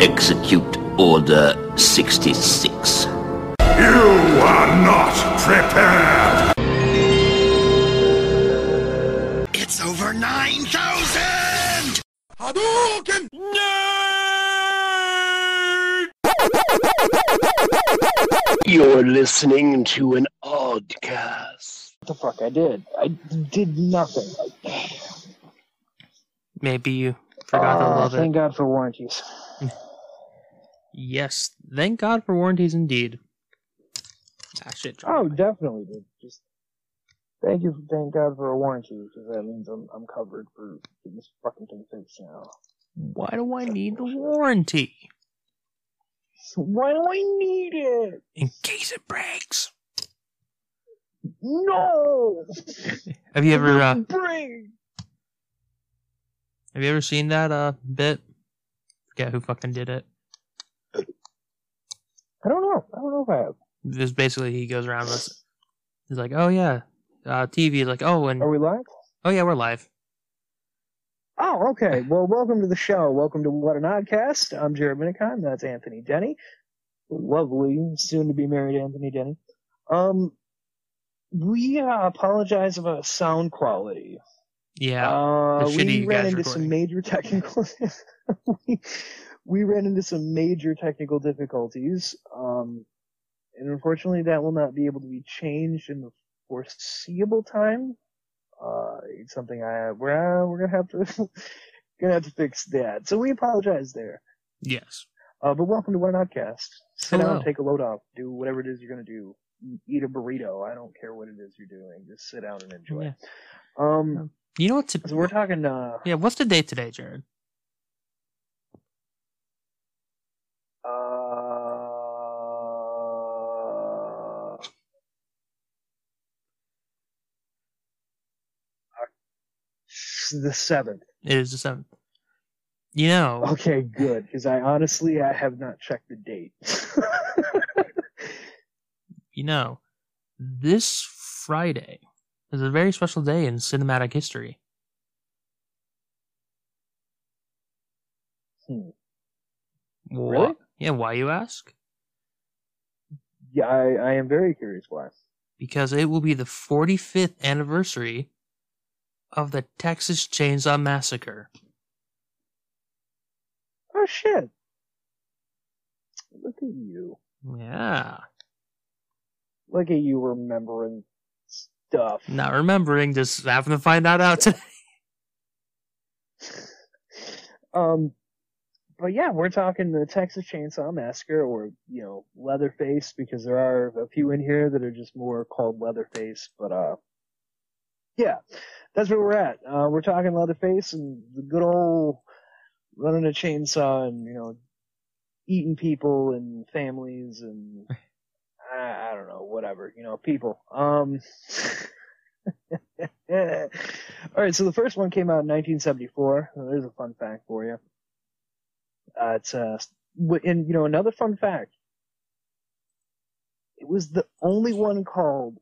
Execute Order 66. You are not prepared! It's over 9,000! Hadouken! You're listening to an oddcast. What the fuck I did? I did nothing. Maybe you forgot to Ah, love Thank it. God for warranties. Yes, thank God for warranties indeed. Ah, shit. John. Oh, definitely did. Just thank you. Thank God for a warranty because that means I'm I'm covered for getting this fucking thing fixed now. Why do I need the warranty? Why do I need it? In case it breaks. No. Have you ever uh, break? have you ever seen that uh bit? Forget who fucking did it. I don't know. I don't know if I have. Just basically he goes around with he's like, Oh yeah. Uh TV is like, oh and Are we live? oh yeah, we're live. Oh, okay. Well, welcome to the show. Welcome to What an Oddcast. I'm Jared Minicon. That's Anthony Denny. Lovely, soon to be married Anthony Denny. Um, we uh, apologize about sound quality. Yeah. Uh, the shitty we ran guys into some recording. major technical. we, we ran into some major technical difficulties. Um, and unfortunately, that will not be able to be changed in the foreseeable time. Uh, it's something I we're uh, we're gonna have to gonna have to fix that. So we apologize there. yes. Uh, but welcome to One Outcast. Sit Hello. down, take a load off, do whatever it is you're gonna do. Eat a burrito. I don't care what it is you're doing. Just sit down and enjoy. Yeah. Um, You know what to so we're talking. Uh, Yeah, what's the date today, Jared? The seventh. It is the seventh. You know, Okay, good. Because I honestly, I have not checked the date. you know, this Friday is a very special day in cinematic history. Hmm. Wha- Really? Yeah, why you ask? yeah, I, I am very curious why. Because it will be the 45th anniversary of the Texas Chainsaw Massacre. Oh shit! Look at you. Yeah. Look at you remembering stuff. Not remembering, just having to find that out today. Um, but yeah, we're talking the Texas Chainsaw Massacre, or you know, Leatherface, because there are a few in here that are just more called Leatherface. But uh, yeah, that's where we're at. Uh, we're talking Leatherface and the good old running a chainsaw and you know, eating people and families and I, I don't know, whatever, you know, people. Um. All right, so the first one came out in 1974. Uh, There's a fun fact for you. Uh, it's uh, and you know another fun fact. It was the only one called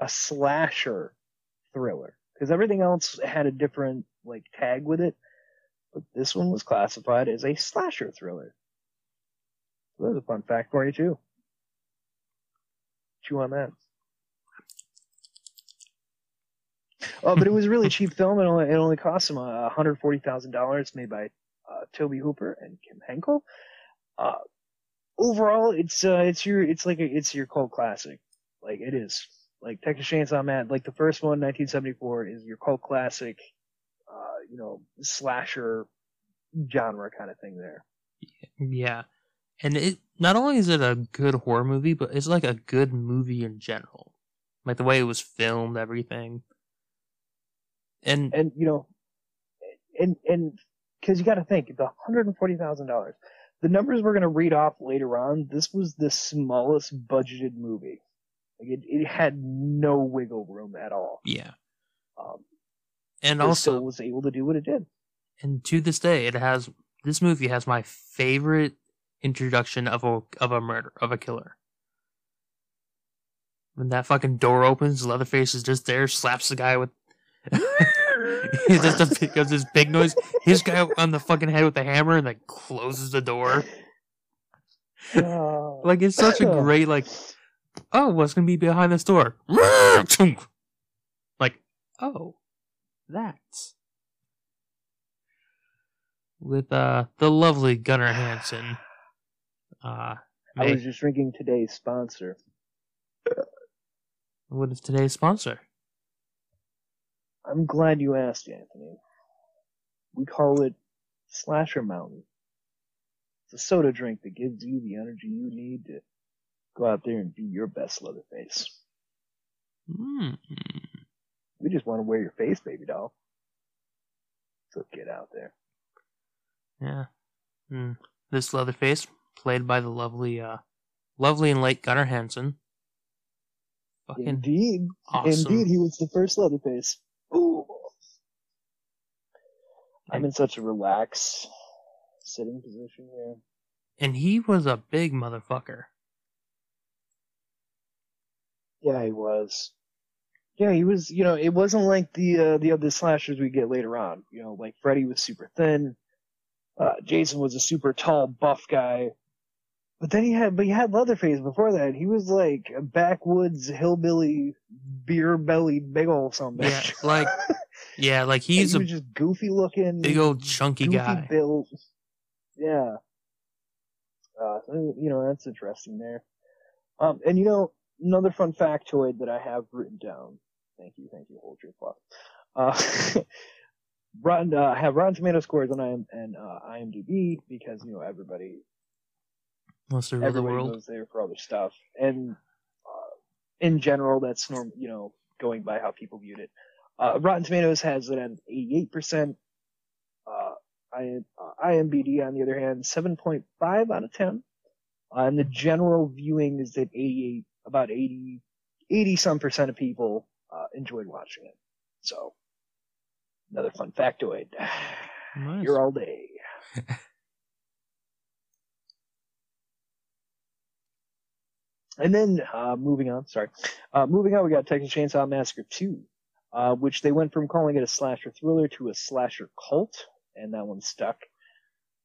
a slasher thriller because everything else had a different like tag with it, but this one was classified as a slasher thriller. So there's a fun fact for you too. Chew on that. Oh, but it was a really cheap film. It only it only cost them uh, hundred forty thousand dollars. Made by uh, Tobe Hooper and Kim Henkel. Uh, overall, it's uh, it's your it's like a, it's your cult classic. Like it is. Like Texas Chainsaw Man, like the first one, 1974, is your cult classic. Uh, you know, slasher genre kind of thing there. Yeah. And it not only is it a good horror movie, but it's like a good movie in general. Like the way it was filmed, everything. And and you know, and and because you got to think the hundred and forty thousand dollars, the numbers we're gonna read off later on. This was the smallest budgeted movie. Like it, it had no wiggle room at all. yeah. Um, And also was able to do what it did. and to this day it has this movie has my favorite introduction of a of a murder of a killer. When that fucking door opens, Leatherface is just there, slaps the guy with he just does this big noise. His guy on the fucking head with the hammer and like closes the door. Like it's such a great like. Oh, what's gonna be behind this door? Like, oh, that's with uh the lovely Gunnar Hansen. Uh, I was just drinking today's sponsor. what is today's sponsor? I'm glad you asked, Anthony. We call it Slasher Mountain. It's a soda drink that gives you the energy you need to go out there and be your best Leatherface. Hmm. We just want to wear your face, baby doll. So get out there. Yeah. Hmm. This Leatherface, played by the lovely, uh, lovely and late Gunnar Hansen. Fucking Indeed. awesome. Indeed, he was the first Leatherface. Ooh. I'm in such a relaxed sitting position here. And he was a big motherfucker. Yeah, he was. Yeah, he was. You know, it wasn't like the uh, the other slashers we get later on. You know, like Freddy was super thin. Uh, Jason was a super tall, buff guy. But then he had, but he had Leatherface before that. He was like a backwoods hillbilly, beer bellied, big old something. Yeah, like Yeah, like he's he a just goofy looking, big old chunky guy. build. Yeah. Uh, so, you know, that's interesting there. Um, and you know, another fun factoid that I have written down. Thank you, thank you, hold your applause. Uh, Rotten, uh, have Rotten Tomato scores on IM, and, uh, IMDb because, you know, everybody, Most of the everybody world. goes there for other stuff. And, uh, in general, that's norm, you know, going by how people viewed it. Uh, Rotten Tomatoes has it at 88%. Uh, I, uh, IMBD, on the other hand, 7.5 out of 10. Uh, and the general viewing is that 88, about 80, 80 some percent of people, uh, enjoyed watching it. So, another fun factoid. Nice. Here all day. and then, uh, moving on, sorry. Uh, moving on, we got Texas Chainsaw Massacre 2, uh, which they went from calling it a slasher thriller to a slasher cult, and that one stuck.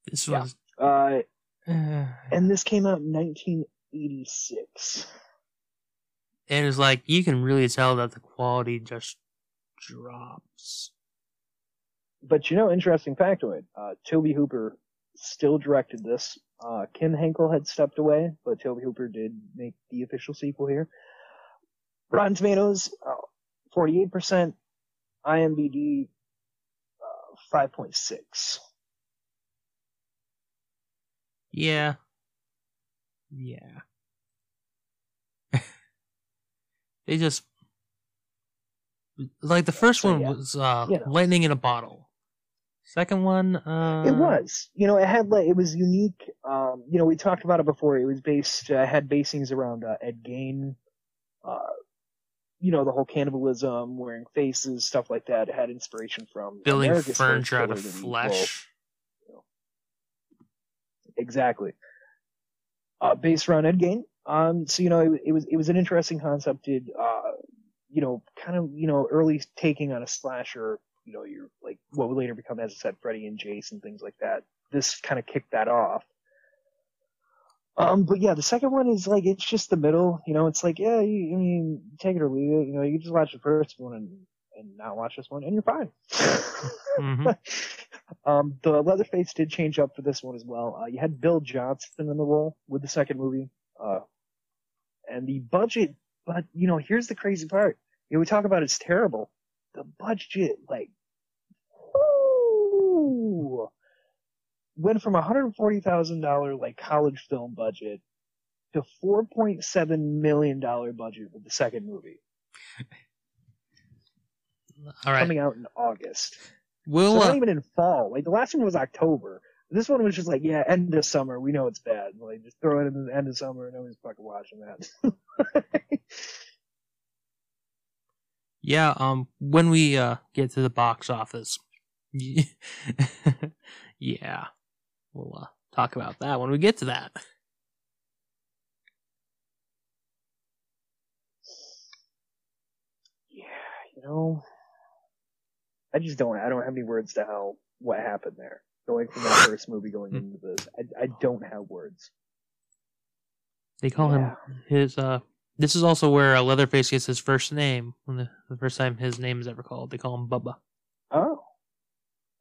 This Yeah. was uh, and this came out in 1986. It was like you can really tell that the quality just drops. But you know, interesting factoid, uh, Tobe Hooper still directed this. Uh, Kim Henkel had stepped away, but Tobe Hooper did make the official sequel here. Rotten Tomatoes, uh, 48%, IMDb, uh, 5.6. Yeah. Yeah. They just like the first So, one yeah. was uh You know. lightning in a bottle. Second one uh it was, you know, it had like, it was unique. Um, you know, we talked about it before. It was based, uh, had basings around, uh, Ed Gein, uh, you know, the whole cannibalism, wearing faces, stuff like that. It had inspiration from building America's furniture out of Killer, the sequel. flesh. Exactly. Uh, based around Ed Gein. Um, so you know, it, it was it was an interesting concept. Did uh, you know, kind of you know, early taking on a slasher. You know, you're like what would later become, as I said, Freddy and Jason, things like that. This kind of kicked that off. Um, but yeah, the second one is like it's just the middle. You know, it's like yeah, you, I mean, take it or leave it. You know, you just watch the first one and and not watch this one, and you're fine. Mhm. um, the Leatherface did change up for this one as well. Uh, you had Bill Johnson in the role with the second movie. Uh, and the budget, but you know, here's the crazy part. You know, we talk about it's terrible. The budget, like, whoo, went from a $140,000 like college film budget to $4.7 million budget with the second movie All right. coming out in August. We'll so uh, not even in fall. Like the last one was October. This one was just like, yeah, end of summer. We know it's bad. Like just throw it in the end of summer and nobody's fucking watching that. Yeah, um, when we uh get to the box office, yeah, we'll uh, talk about that when we get to that. yeah, you know, I just don't. I don't have any words to how what happened there. Going from that first movie going into this, I, I don't have words. They call Yeah. him his. uh This is also where uh, Leatherface gets his first name. When the, the first time his name is ever called, they call him Bubba. Oh,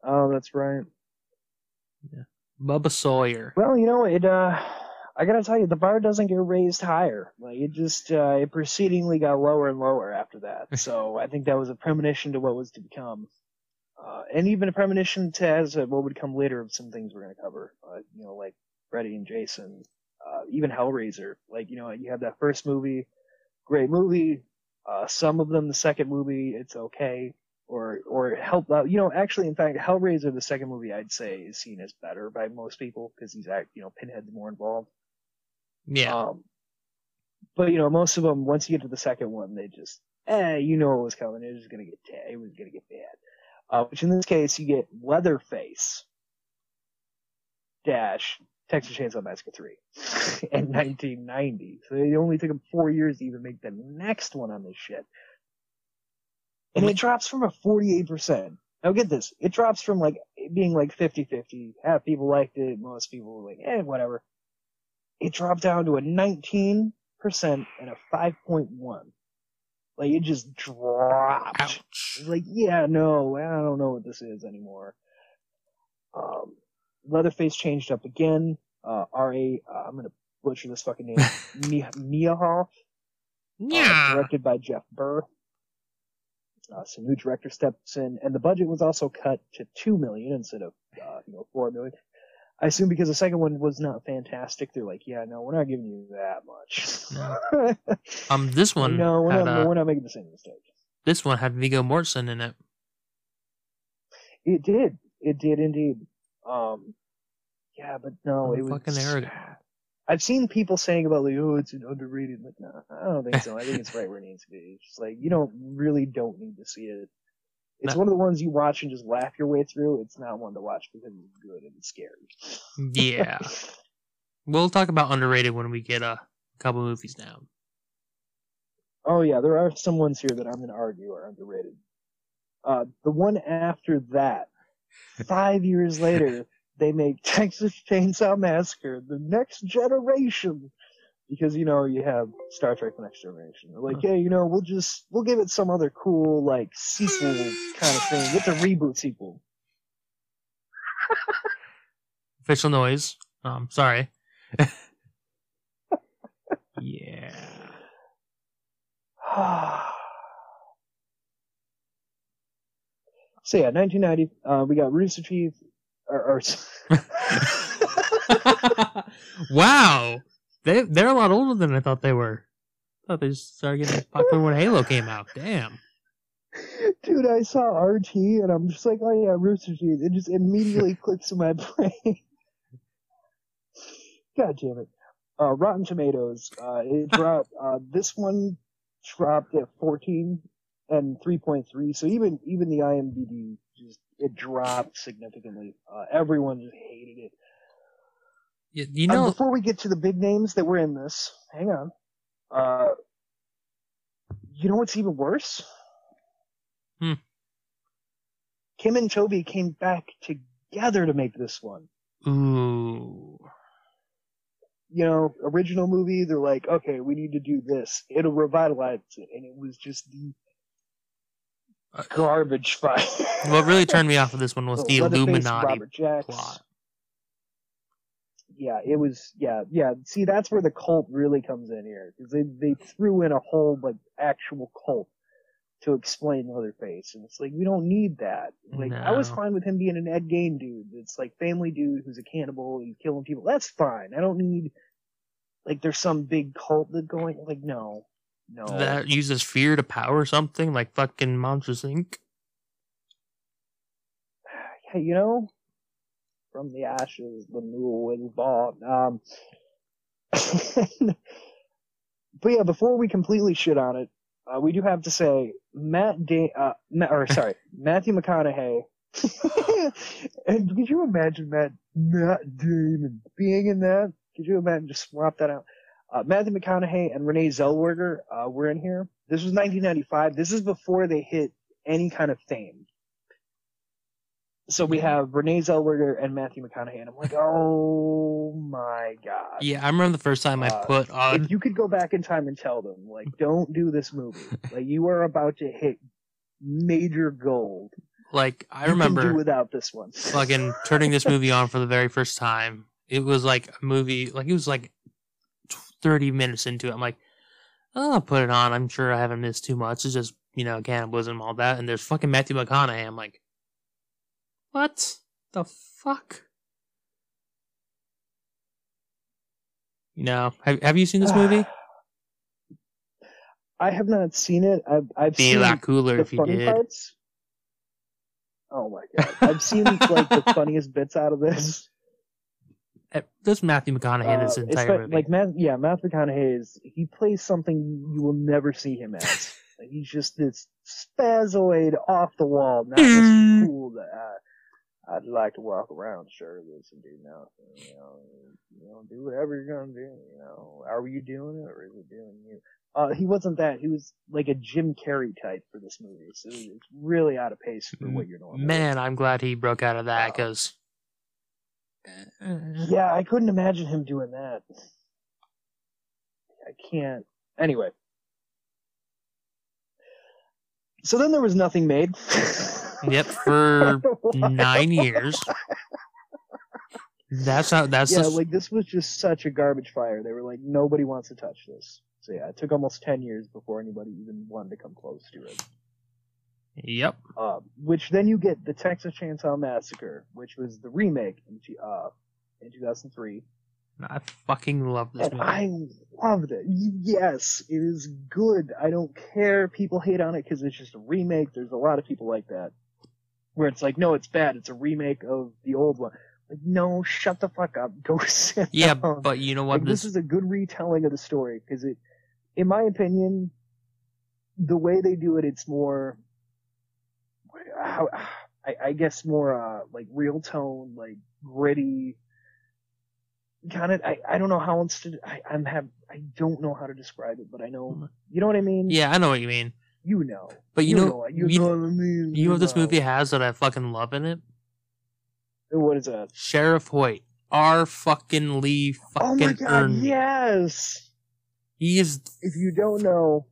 oh, that's right. Yeah, Bubba Sawyer. Well, you know, it. uh I gotta tell you, the bar doesn't get raised higher. Like it just, uh, it proceedingly got lower and lower after that. So I think that was a premonition to what was to become, uh, and even a premonition to as uh, what would come later of some things we're gonna cover. Uh, you know, like Freddy and Jason, uh, even Hellraiser. Like you know, you have that first movie, great movie. Uh, some of them, the second movie, it's okay. Or, or help out. You know, actually, in fact, Hellraiser, the second movie, I'd say is seen as better by most people because he's act, you know, Pinhead's more involved. Yeah. Um, but you know, most of them, once you get to the second one, they just, eh, you know what was coming. It was gonna get, it was gonna get bad. Uh, which in this case, you get Leatherface dash Texas Chainsaw Massacre 3 in 1990. So it only took them four years to even make the next one on this shit. And it drops from a 48%. Now get this, it drops from like being like 50-50. Half people liked it, most people were like, eh, whatever. It dropped down to a 19% and a 5.1. Like it just dropped. Ouch. It's like, yeah, no, I don't know what this is anymore. Um, Leatherface changed up again. Uh, R.A., uh, I'm gonna butcher this fucking name. Mia, uh, Yeah. directed by Jeff Burr. Uh, some new director steps in, and the budget was also cut to two million instead of, uh, you know, four million. I assume because the second one was not fantastic, they're like, yeah, no, we're not giving you that much. Um, this one no, we're had not, uh, we're not making the same mistake. this one had Viggo Mortensen in it. It did. It did indeed. Um, yeah, but no, I'm it was fucking arrogant. I've seen people saying about like, oh, it's an underrated. Like, no, I don't think so. I think it's right where it needs to be. It's just like you don't really don't need to see it. It's No. one of the ones you watch and just laugh your way through. It's not one to watch because it's good and it's scary. Yeah. we'll talk about underrated when we get a couple movies down. Oh yeah, there are some ones here that I'm going to argue are underrated. Uh, the one after that, five years later, they make Texas Chainsaw Massacre: The Next Generation, because you know you have Star Trek: The Next Generation. They're like, yeah, you know, we'll just we'll give it some other cool like sequel kind of thing. It's a reboot sequel. Official noise. Um, sorry. yeah. so yeah, 1990. Uh, we got Rooster Teeth. Or, or wow. They they're a lot older than I thought they were. I thought they just started getting popular when Halo came out. Damn. Dude, I saw RT and I'm just like, oh yeah, Rooster Teeth. It just immediately clicks in my brain. God damn it. Uh, Rotten Tomatoes, uh, it dropped, uh, this one dropped at 14 and 3.3, so even, even the IMDb just, it dropped significantly. Uh, everyone just hated it. You, you Uh, know, before we get to the big names that were in this, hang on. Uh, you know what's even worse? Hmm. Kim and Tobe came back together to make this one. ooh. You know, original movie, they're like, okay, we need to do this. It'll revitalize it. And it was just the Uh, garbage fire. What really turned me off of this one was the Illuminati plot. Yeah, it was, yeah, yeah. See, that's where the cult really comes in here. Cause they, they threw in a whole, like, actual cult to explain Leatherface. And it's like, we don't need that. Like, I was fine with him being an Ed Gein dude. It's like family dude who's a cannibal, he's killing people. That's fine. I don't need, like, there's some big cult that going, like, no. No. That uses fear to power something like fucking Monsters Inc. hey, you know, from the ashes, the mule was born. Um, but yeah, before we completely shit on it, uh, we do have to say Matt da- uh, or sorry, Matthew McConaughey. and could you imagine Matt Matt Damon being in that? Could you imagine just swap that out? Uh, Matthew McConaughey and Renee Zellweger uh, were in here. This was 1995. This is before they hit any kind of fame. So we have Renee Zellweger and Matthew McConaughey, and I'm like, oh my god. Yeah, I remember the first time I Uh, put on. If you could go back in time and tell them, like, don't do this movie. like, you are about to hit major gold. Like I You remember do without this one. fucking turning this movie on for the very first time. It was like a movie, like it was like 30 minutes into it. I'm like, oh, I'll put it on. I'm sure I haven't missed too much. It's just, you know, cannibalism, and all that. And there's fucking Matthew McConaughey. I'm like, what the fuck? You know, have, have you seen this movie? I have not seen it. I've I've Be a seen lot cooler the if you funny did. parts. Oh my god! I've seen like the funniest bits out of this. Eh, This Matthew McConaughey in this Uh, entire espe- movie. Like Matt, yeah, Matthew McConaughey is he plays something you will never see him as. Like, he's just this spazoid off the wall, not this cool uh, I'd like to walk around shirtless and do nothing. You know, you know, do whatever you're gonna do. You know, are you doing it or is it doing you? Uh, he wasn't that. He was like a Jim Carrey type for this movie, so it's really out of pace for what you're normal. Man, I'm glad he broke out of that Uh, because. Yeah, I couldn't imagine him doing that. I can't. Anyway. So then there was nothing made. Yep, for nine years. That's how. That's yeah, like this was just such a garbage fire. They were like, nobody wants to touch this. So yeah, it took almost ten years before anybody even wanted to come close to it. Yep. Uh, which then you get the Texas Chainsaw Massacre, which was the remake in, uh, in 2003. I fucking love this and movie. I loved it. Yes, it is good. I don't care. People hate on it because it's just a remake. There's a lot of people like that, where it's like, no, it's bad. It's a remake of the old one. Like, no, shut the fuck up. Go sit yeah, down. but you know what? Like, this This, is a good retelling of the story because it, in my opinion, the way they do it, it's more, how, I, I guess more uh like real tone, like gritty. Kind of, I, I don't know how else to. I, I'm have I don't know how to describe it, but I know you know what I mean. yeah, I know what you mean. You know. But you, know, what- you, you, know what I mean. you know what this movie has that I fucking love in it? What is that? Sheriff Hoyt, R. fucking Lee fucking Oh my god! Ermey. Yes. He is if you don't know,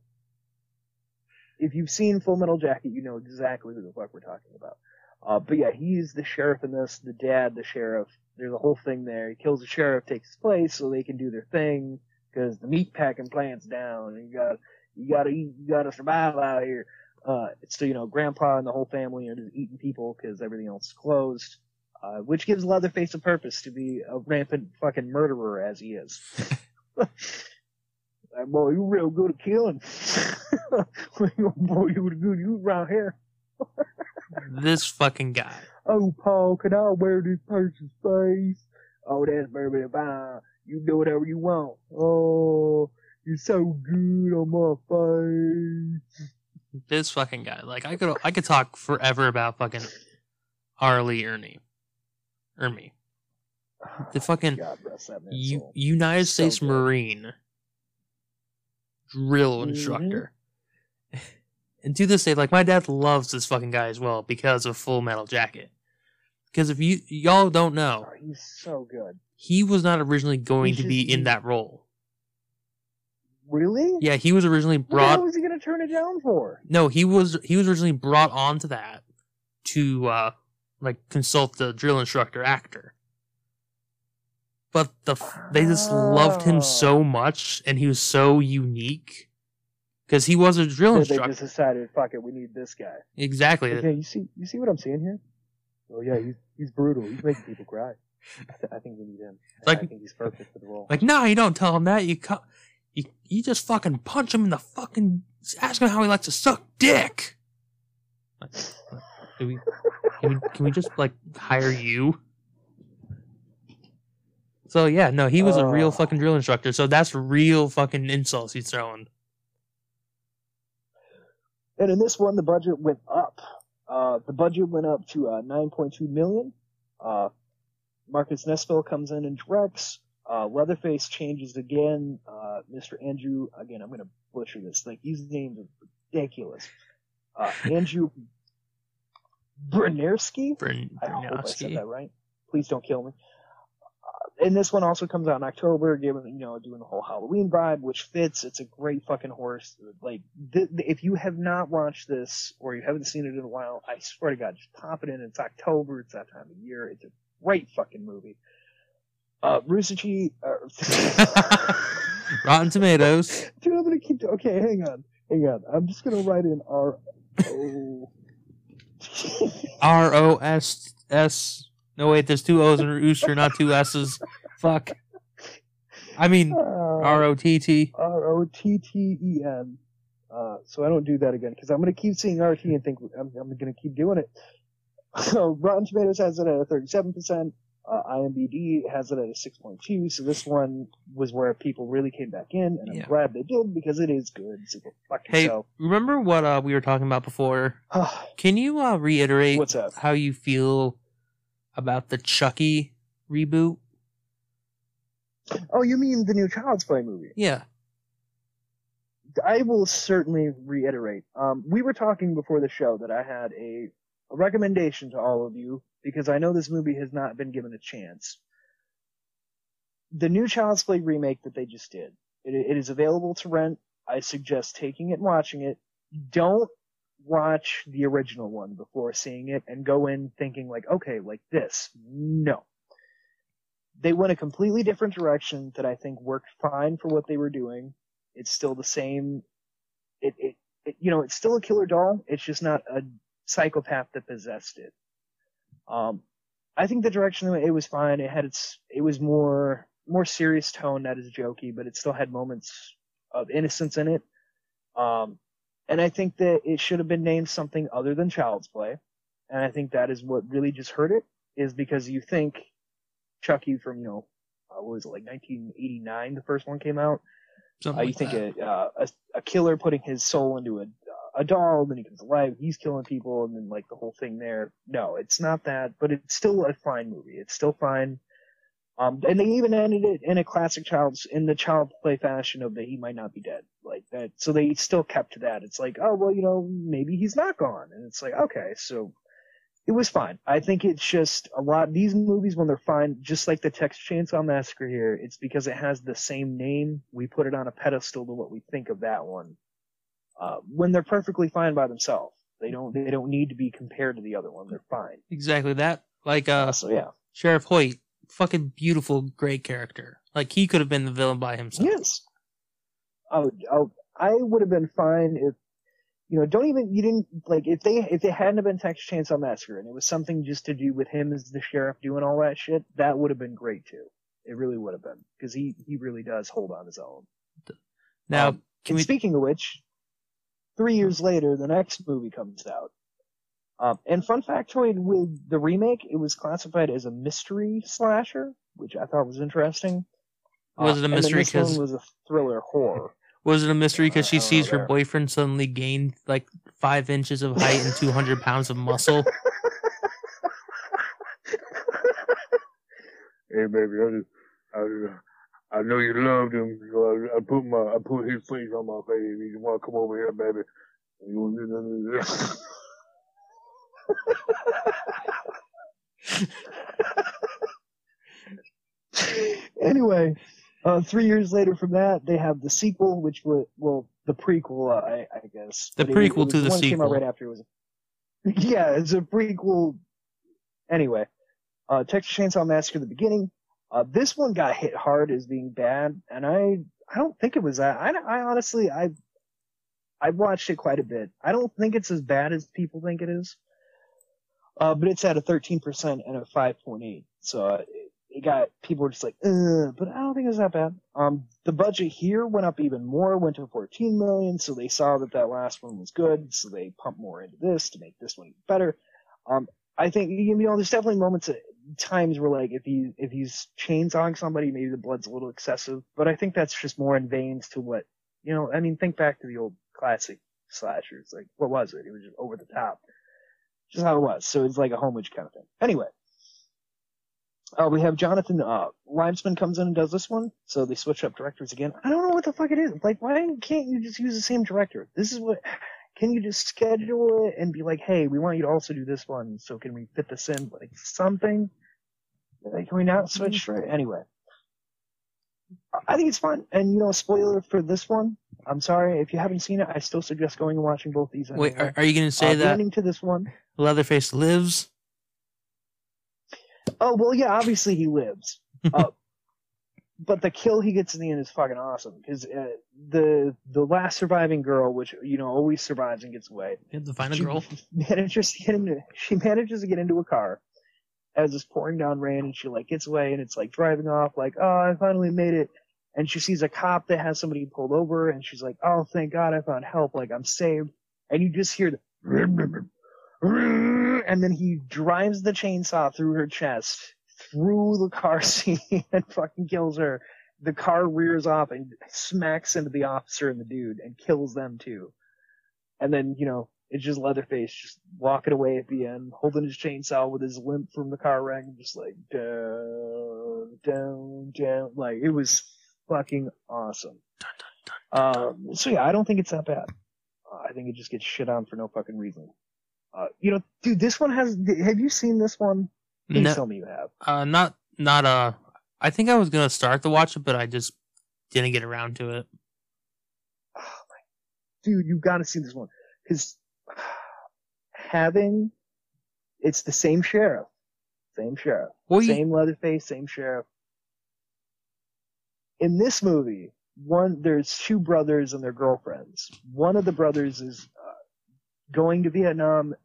if you've seen Full Metal Jacket, you know exactly who the fuck we're talking about. Uh, but yeah, he's the sheriff in this, the dad, the sheriff. There's a whole thing there. He kills the sheriff, takes his place so they can do their thing, because the meat packing plant's down, and you got you gotta eat, you gotta survive out here. Uh, so you know, grandpa and the whole family are just eating people because everything else is closed. Uh, which gives Leatherface a purpose to be a rampant fucking murderer as he is. Like, boy, you real good at killing. boy, you were good. You around here. this fucking guy. Oh, Paul, can I wear this person's face? Oh, that's baby fine. You do whatever you want. Oh, you're so good on my face. This fucking guy. Like I could I could talk forever about fucking Harley Ernie. Ermey. The fucking God bless that U- United So States good. Marine drill Mhm. instructor. And to this day, like my dad loves this fucking guy as well because of Full Metal Jacket. Because if you y'all don't know, Oh, he's so good. he was not originally going He's to be just- in that role. Really? Yeah, he was originally What the hell was he gonna turn it down for? No, he was he was originally brought onto that to uh like consult the drill instructor actor. But the they just loved him Oh. so much, and he was so unique because he was a drill instructor. they just decided, fuck it, we need this guy. Exactly. Okay, you see, you see what I'm seeing here? Oh yeah, he's he's brutal. He's making people cry. I, th- I think we need him. Like- I think he's perfect for the role. Like, no, you don't tell him that. You cut. You you just fucking punch him in the fucking. Ask him how he likes to suck dick. Like, do we? Can we? Can we just like hire you? So yeah, no, he was a real Oh. fucking drill instructor. So that's real fucking insults he's throwing. And in this one, the budget went up. Uh, the budget went up to uh, 9.2 million. Uh, Marcus Nispel comes in and directs. Uh, Leatherface changes again. Uh, Mr. Andrew, again, I'm gonna butcher this. Like these names are ridiculous. Uh, Andrew Brzezinski. Brin- I hope I said that right. Please don't kill me. Uh, and this one also comes out in October, given you know doing the whole Halloween vibe, which fits. It's a great fucking horse. Like th- th- if you have not watched this or you haven't seen it in a while, I swear to God, just pop it in. It's October. It's that time of year. It's a great fucking movie. Uh, Rusici, uh, Rotten Tomatoes. dude, I'm gonna keep. Okay, hang on, hang on. I'm just gonna write in R O. R O S S. No wait, there's two O's in Rooster, not two S's. Fuck. I mean R O T T. R O T T E N. Uh, so I don't do that again because I'm gonna keep seeing RT and think I'm, I'm gonna keep doing it. So Rotten Tomatoes has it at a 37 percent. Uh, IMDb has it at a 6.2. So this one was where people really came back in, and I'm Yeah. glad they did because it is good. So go fuck Hey, yourself. remember what uh, we were talking about before? Can you uh, reiterate What's up? how you feel about the Chucky reboot? Oh, you mean the new Child's Play movie? Yeah. I will certainly reiterate. Um, we were talking before the show that I had a, a recommendation to all of you because I know this movie has not been given a chance. The new Child's Play remake that they just did, it, it is available to rent. I suggest taking it and watching it. Don't watch the original one before seeing it and go in thinking like, okay, like this. No. They went a completely different direction that I think worked fine for what they were doing. It's still the same. It, it, it, you know, it's still a killer doll. It's just not a psychopath that possessed it. Um, I think the direction it was fine. It had its, it was more, more serious tone, not as jokey, but it still had moments of innocence in it. Um, and I think that it should have been named something other than Child's Play. And I think that is what really just hurt it, is because you think Chucky from, you know, uh, what was it, like 1989, the first one came out? Uh, you like think a, uh, a a killer putting his soul into a a doll, then he comes alive, he's killing people, and then like the whole thing there. No, it's not that, but it's still a fine movie. It's still fine. Um, and they even ended it in a classic child's in the child play fashion of that he might not be dead, like that. So they still kept to that. It's like, oh well, you know, maybe he's not gone, and it's like, okay, so it was fine. I think it's just a lot. These movies, when they're fine, just like the Texas Chainsaw Massacre here, it's because it has the same name. We put it on a pedestal to what we think of that one. Uh, when they're perfectly fine by themselves, they don't. They don't need to be compared to the other one. They're fine. Exactly that. Like uh, So yeah. Sheriff Hoyt, fucking beautiful, great character. Like he could have been the villain by himself. Yes. I would, I would, I would have been fine if, you know, don't even, you didn't, like, if they, if they hadn't have been Texas Chainsaw Massacre and it was something just to do with him as the sheriff doing all that shit, that would have been great too. It really would have been. Cause he, he really does hold on his own. Now, Um, we? speaking of which, three years later, the next movie comes out. Um, and fun factoid with the remake, it was classified as a mystery slasher, which I thought was interesting. Was it a mystery this one 'cause- was a thriller horror. Was it a mystery because she sees her there. boyfriend suddenly gain like five inches of height and two hundred pounds of muscle? Hey, baby, I just, I, just- I know you loved him, so I, I put my, I put his face on my face. You want to come over here, baby? You- anyway, uh, three years later from that, they have the sequel, which was well, the prequel, uh, I, I guess. The But it- it prequel was to the one that Came out sequel. right after it was. Yeah, it's a prequel. Anyway, uh, Texas Chainsaw Massacre: The Beginning. Uh, this one got hit hard as being bad, and I I don't think it was that. I, I honestly I I've watched it quite a bit. I don't think it's as bad as people think it is. Uh, but it's at a 13% and a 5.8. So uh, it, it got people were just like, but I don't think it's that bad. Um, the budget here went up even more, went to 14 million. So they saw that that last one was good, so they pumped more into this to make this one better. Um, I think you know there's definitely moments at times where like if he if he's chainsawing somebody, maybe the blood's a little excessive. But I think that's just more in veins to what you know. I mean, think back to the old classic slashers. Like what was it? It was just over the top just how it was. So it's like a homage kind of thing. Anyway, uh, we have Jonathan uh, Liebesman comes in and does this one. So they switch up directors again. I don't know what the fuck it is. Like, why can't you just use the same director? This is what. can you just schedule it and be like, hey, we want you to also do this one, so can we fit this in? Like something? Like, can we not switch Mm-hmm. right? Anyway. I think it's fun. And, you know, spoiler for this one. I'm sorry. If you haven't seen it, I still suggest going and watching both these. Wait, are, are you going to say uh, that blending to this one. Leatherface lives? Oh well, yeah. Obviously, he lives. uh, but the kill he gets in the end is fucking awesome because uh, the the last surviving girl, which you know always survives and gets away, You have to find a she girl. manages to get into she manages to get into a car as it's pouring down rain, and she like gets away, and it's like driving off, like oh I finally made it, and she sees a cop that has somebody pulled over, and she's like oh thank God I found help, like I'm saved, and you just hear the and then he drives the chainsaw through her chest, through the car seat, and fucking kills her. The car rears off and smacks into the officer and the dude and kills them too. And then, you know, it's just Leatherface just walking away at the end, holding his chainsaw with his limp from the car wreck, and just like down, down, down. Like it was fucking awesome. Um, so yeah, I don't think it's that bad. Uh, I think it just gets shit on for no fucking reason. Uh, you know, dude, this one has. Have you seen this one? Please No, tell me you have. uh, not, not, uh, I think I was to start to watch it, but I just didn't get around to it. Oh, Dude, you got to see this one because having it's the same sheriff, same sheriff, Well, you, same Leatherface, same sheriff. In this movie, one there's two brothers and their girlfriends. One of the brothers is uh, going to Vietnam,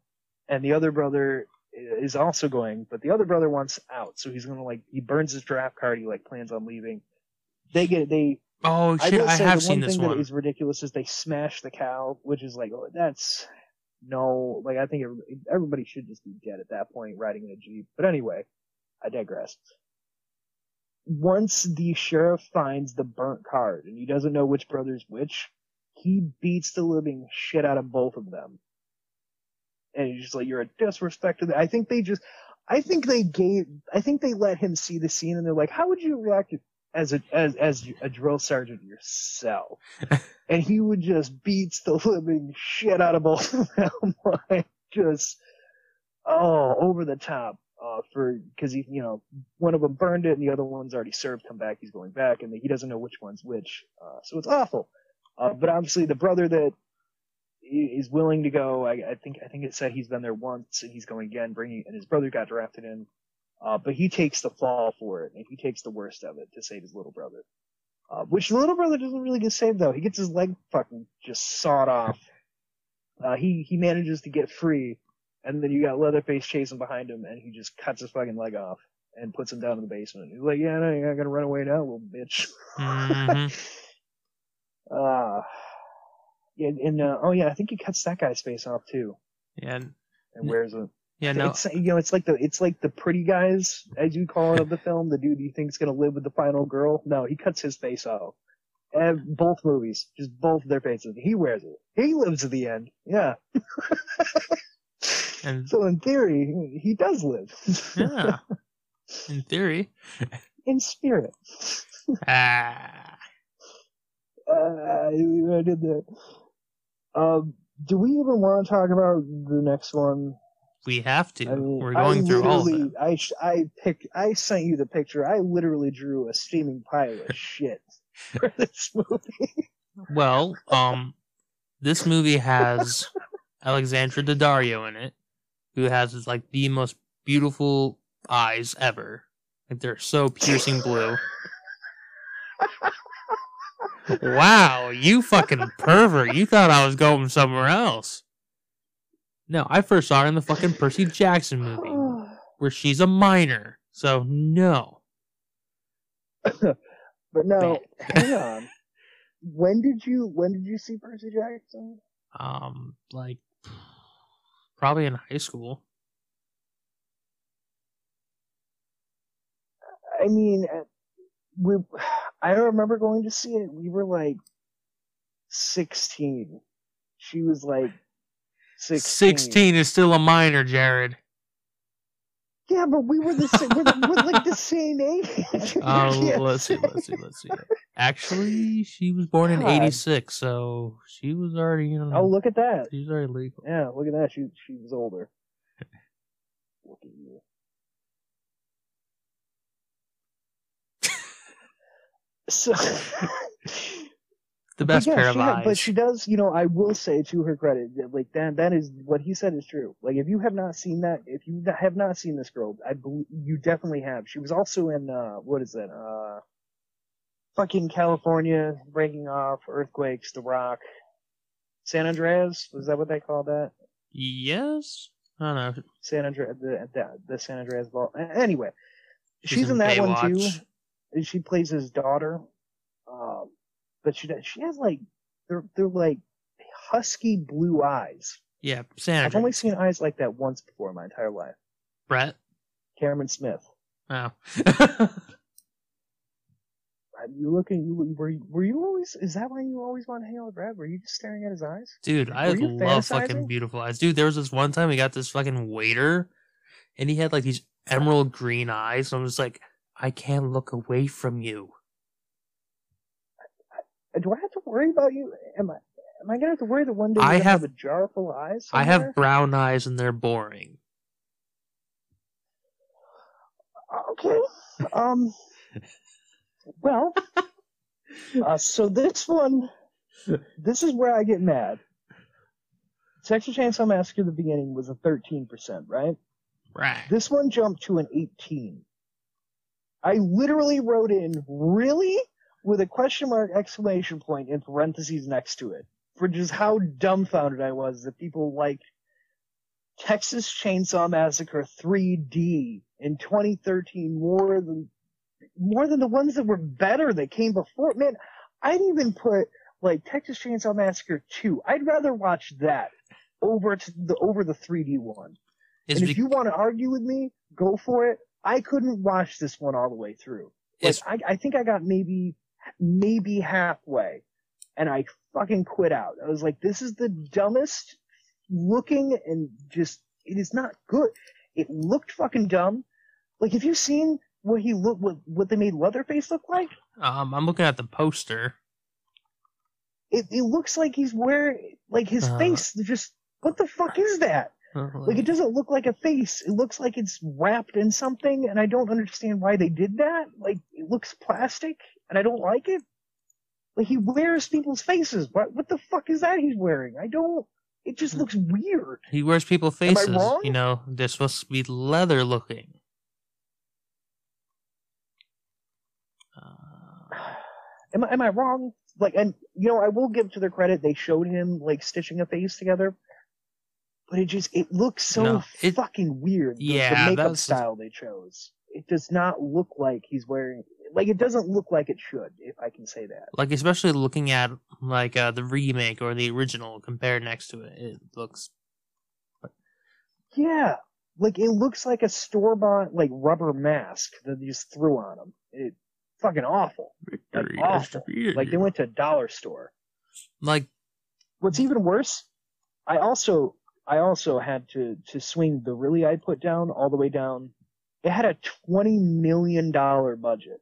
and the other brother is also going, but the other brother wants out, so he's gonna like he burns his draft card. He like plans on leaving. They get they oh, I shit, I, say have the seen one this thing one. that is ridiculous is they smash the cow, which is like, oh, that's no, like I think everybody, everybody should just be dead at that point, riding in a jeep. But anyway, I digress. Once the sheriff finds the burnt card and he doesn't know which brother's which, he beats the living shit out of both of them. And he's just like, you're a disrespect to the, I think they just, I think they gave, I think they let him see the scene and they're like, how would you react if as a as as a drill sergeant yourself, and he would just beats the living shit out of both of them, like just oh over the top. Uh, for because he you know one of them burned it and the other one's already served. Come back, he's going back, and he doesn't know which one's which. Uh, so it's awful. Uh, but obviously the brother that is willing to go, I, I think I think it said he's been there once and he's going again, bringing and his brother got drafted in. Uh, but he takes the fall for it, and he takes the worst of it to save his little brother. Uh, which the little brother doesn't really get saved though. He gets his leg fucking just sawed off. Uh, he he manages to get free, and then you got Leatherface chasing behind him, and he just cuts his fucking leg off and puts him down in the basement. He's like, "Yeah, no, you're not gonna run away now, little bitch." Mhm. uh, yeah, and uh, oh yeah, I think he cuts that guy's face off too, Yeah, and N- wears it. Yeah, no, It's you know, it's like the it's like the pretty guys, as you call it, of the film. The dude you think's gonna live with the final girl. No, he cuts his face off. And both movies, just both of their faces. He wears it. He lives to the end. Yeah. and So in theory, he does live. yeah, in theory, in spirit. ah, Uh, I did that. Um, do we even want to talk about the next one? We have to. I mean, We're going I through all of it. I I picked. I sent you the picture. I literally drew a steaming pile of shit for this movie. Well, um, this movie has Alexandra Daddario in it, who has like the most beautiful eyes ever. Like they're so piercing blue. wow, you fucking pervert! You thought I was going somewhere else. No, I first saw her in the fucking Percy Jackson movie, where she's a minor. So no. but no, hang on. When did you when did you see Percy Jackson? Um, like probably in high school. I mean, uh, we. I remember going to see it. We were like sixteen. She was like sixteen. 16 is still a minor, Jared. Yeah, but we were the same. we're, the, we're like the same age. Oh, let's see, let's see, let's see. Actually, she was born in '86, so she was already, you know, Oh, look at that. she was already legal. Yeah, look at that. She she was older. Look at you. So The best yeah, pair of had- eyes. But she does, you know, I will say to her credit, that, like that that is what he said is true. Like if you have not seen that, if you have not seen this girl, I believe you definitely have. She was also in uh what is it? Uh fucking California breaking off, earthquakes, The Rock. San Andreas, was that what they call that? yes, I don't know. San Andreas, the, the the San Andreas ball. Anyway, she's, She's in in that one too. She plays his daughter, um, but she does- she has like they're they're like husky blue eyes. Yeah, Sandra. I've only seen eyes like that once before in my entire life. Brett. Cameron Smith. Oh. Are you looking? You were you, were you always? Is that why you always want to hang out with Brad? Were you just staring at his eyes? Dude, I love fucking beautiful eyes. Dude, there was this one time we got this fucking waiter, and he had like these emerald green eyes. And I'm just like, I can't look away from you. Do I have to worry about you? Am I? Am I gonna have to worry that one day I have- have a jar full of eyes? I have brown eyes, and they're boring. Okay. Um. Well. Uh, so this one, this is where I get mad. Texas Chainsaw Massacre at the beginning was a 13%, right? Right. This one jumped to an 18. I literally wrote in, really? With a question mark exclamation point in parentheses next to it. For just how dumbfounded I was that people liked Texas Chainsaw Massacre 3D in 2013 more than, more than the ones that were better that came before. Man, I'd even put like Texas Chainsaw Massacre 2. I'd rather watch that over to the, over the 3D one. It's, And if be- you want to argue with me, go for it. I couldn't watch this one all the way through. Like, I, I think I got maybe, maybe halfway, and I fucking quit out. I was like, this is the dumbest looking and just, it is not good. It looked fucking dumb. Like, have you seen what he look, what, what they made Leatherface look like? um, I'm looking at the poster. It, it looks like he's wearing, like his Uh. face just, what the fuck is that? Like it doesn't look like a face. It looks like it's wrapped in something, and I don't understand why they did that. Like it looks plastic, and I don't like it. Like he wears people's faces. What what the fuck is that he's wearing? I don't. It just looks weird. He wears people I faces. wrong? You know, they're supposed to be leather looking. Uh, Am I am I wrong? Like, and you know, I will give to their credit. They showed him like stitching a face together, but it just it looks so No, it- fucking weird. Yeah, the makeup that's- style they chose. It does not look like he's wearing. Like it doesn't look like it should, if I can say that. like especially looking at like uh, the remake or the original compared next to it, it looks Yeah, like it looks like a store bought like rubber mask that they just threw on him. It fucking awful. Like awful. Like they went to a dollar store. like What's even worse, I also I also had to to swing the really I put down all the way down. It had a twenty million dollar budget.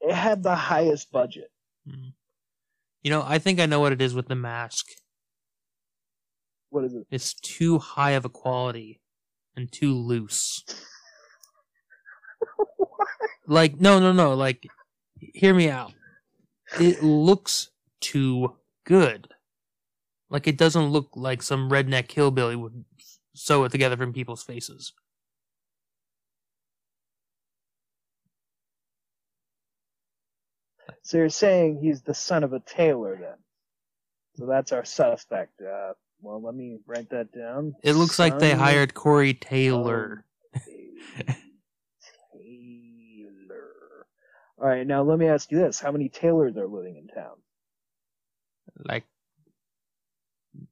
It had the highest budget. mm. you know, I think I know what it is with the mask. What is it? It's too high of a quality and too loose. Like no, no, no. Like, hear me out. It looks too good. Like it doesn't look like some redneck hillbilly would sew it together from people's faces. So you're saying he's the son of a tailor then? So that's our suspect. Uh, well, let me write that down. It looks like they hired Corey Taylor. tailor. All right, now let me ask you this: How many tailors are living in town? Like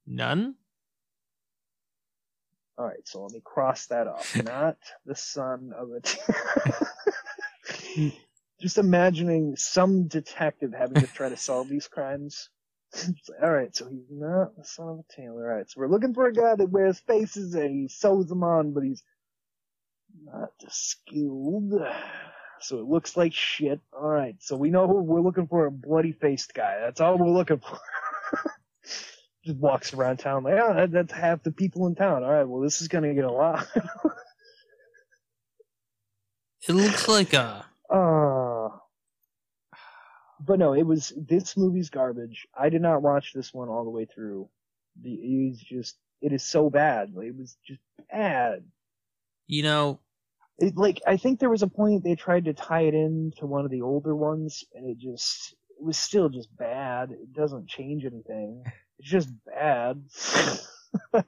none? All right, so let me cross that off. Not the son of a. tailor. Just imagining some detective having to try to solve these crimes. All right, so he's not the son of a tailor. All right, so we're looking for a guy that wears faces and he sews them on, but he's Not skilled. So it looks like shit. Alright, so we know we're looking for a bloody faced guy. That's all we're looking for. Just walks around town like, oh, that's half the people in town. Alright, well this is gonna get a lot. It looks like a. Uh, but no, it was this movie's garbage. I did not watch this one all the way through. The it was just it is so bad. Like, It was just bad. You know, It, like I think there was a point they tried to tie it in to one of the older ones, and it just it was still just bad. It doesn't change anything. It's just bad.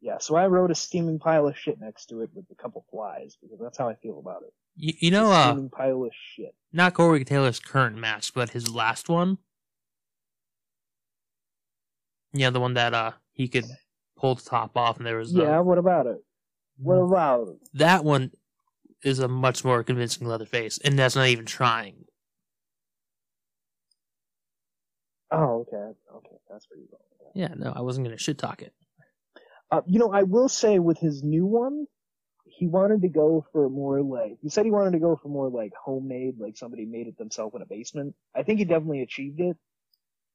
yeah, so I wrote a steaming pile of shit next to it with a couple flies because that's how I feel about it. you, you know, a uh, pile of shit. not Corey Taylor's current mask, but his last one. Yeah, the one that uh he could pull the top off, and there was the, Yeah, what about it? What about it? that one is a much more convincing Leatherface, and that's not even trying. Oh, okay, okay, that's where you're going. with that. Yeah, no, I wasn't gonna shit talk it. Uh, you know, I will say with his new one, he wanted to go for more like he said he wanted to go for more like homemade, like somebody made it themselves in a basement. I think he definitely achieved it,